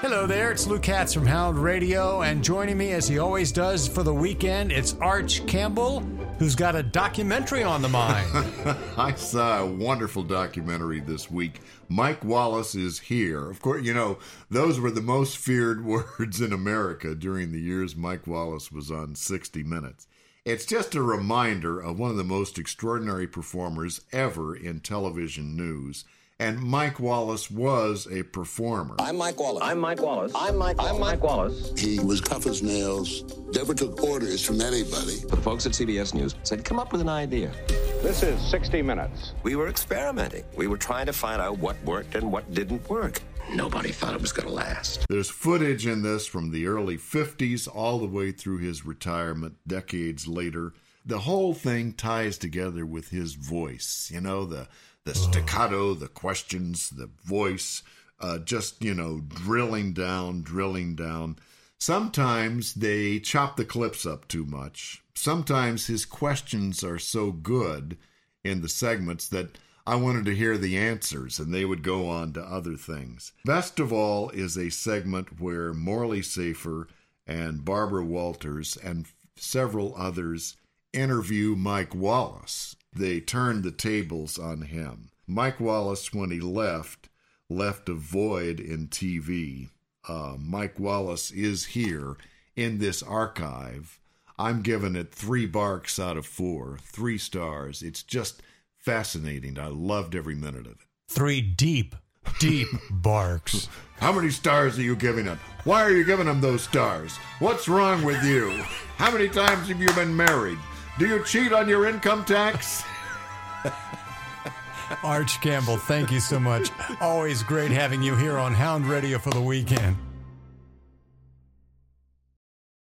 Hello there, it's Lou Katz from Hound Radio, and joining me as he always does for the weekend, it's Arch Campbell, who's got a documentary on the mind. I saw a wonderful documentary this week. Mike Wallace is here. Of course, you know, those were the most feared words in America during the years Mike Wallace was on 60 Minutes. It's just a reminder of one of the most extraordinary performers ever in television news and Mike Wallace was a performer. I'm Mike Wallace. I'm Mike Wallace. I'm Mike. I'm Mike Wallace. He was tough as nails. Never took orders from anybody. The folks at CBS News said, "Come up with an idea." This is 60 Minutes. We were experimenting. We were trying to find out what worked and what didn't work. Nobody thought it was going to last. There's footage in this from the early 50s all the way through his retirement decades later. The whole thing ties together with his voice. You know, the the staccato, the questions, the voice, uh, just, you know, drilling down, drilling down. Sometimes they chop the clips up too much. Sometimes his questions are so good in the segments that I wanted to hear the answers and they would go on to other things. Best of all is a segment where Morley Safer and Barbara Walters and several others interview Mike Wallace they turned the tables on him. Mike Wallace, when he left, left a void in TV. Uh, Mike Wallace is here in this archive. I'm giving it three barks out of four, three stars. It's just fascinating. I loved every minute of it. Three deep, deep barks. How many stars are you giving him? Why are you giving him those stars? What's wrong with you? How many times have you been married? Do you cheat on your income tax? Arch Campbell, thank you so much. Always great having you here on Hound Radio for the weekend.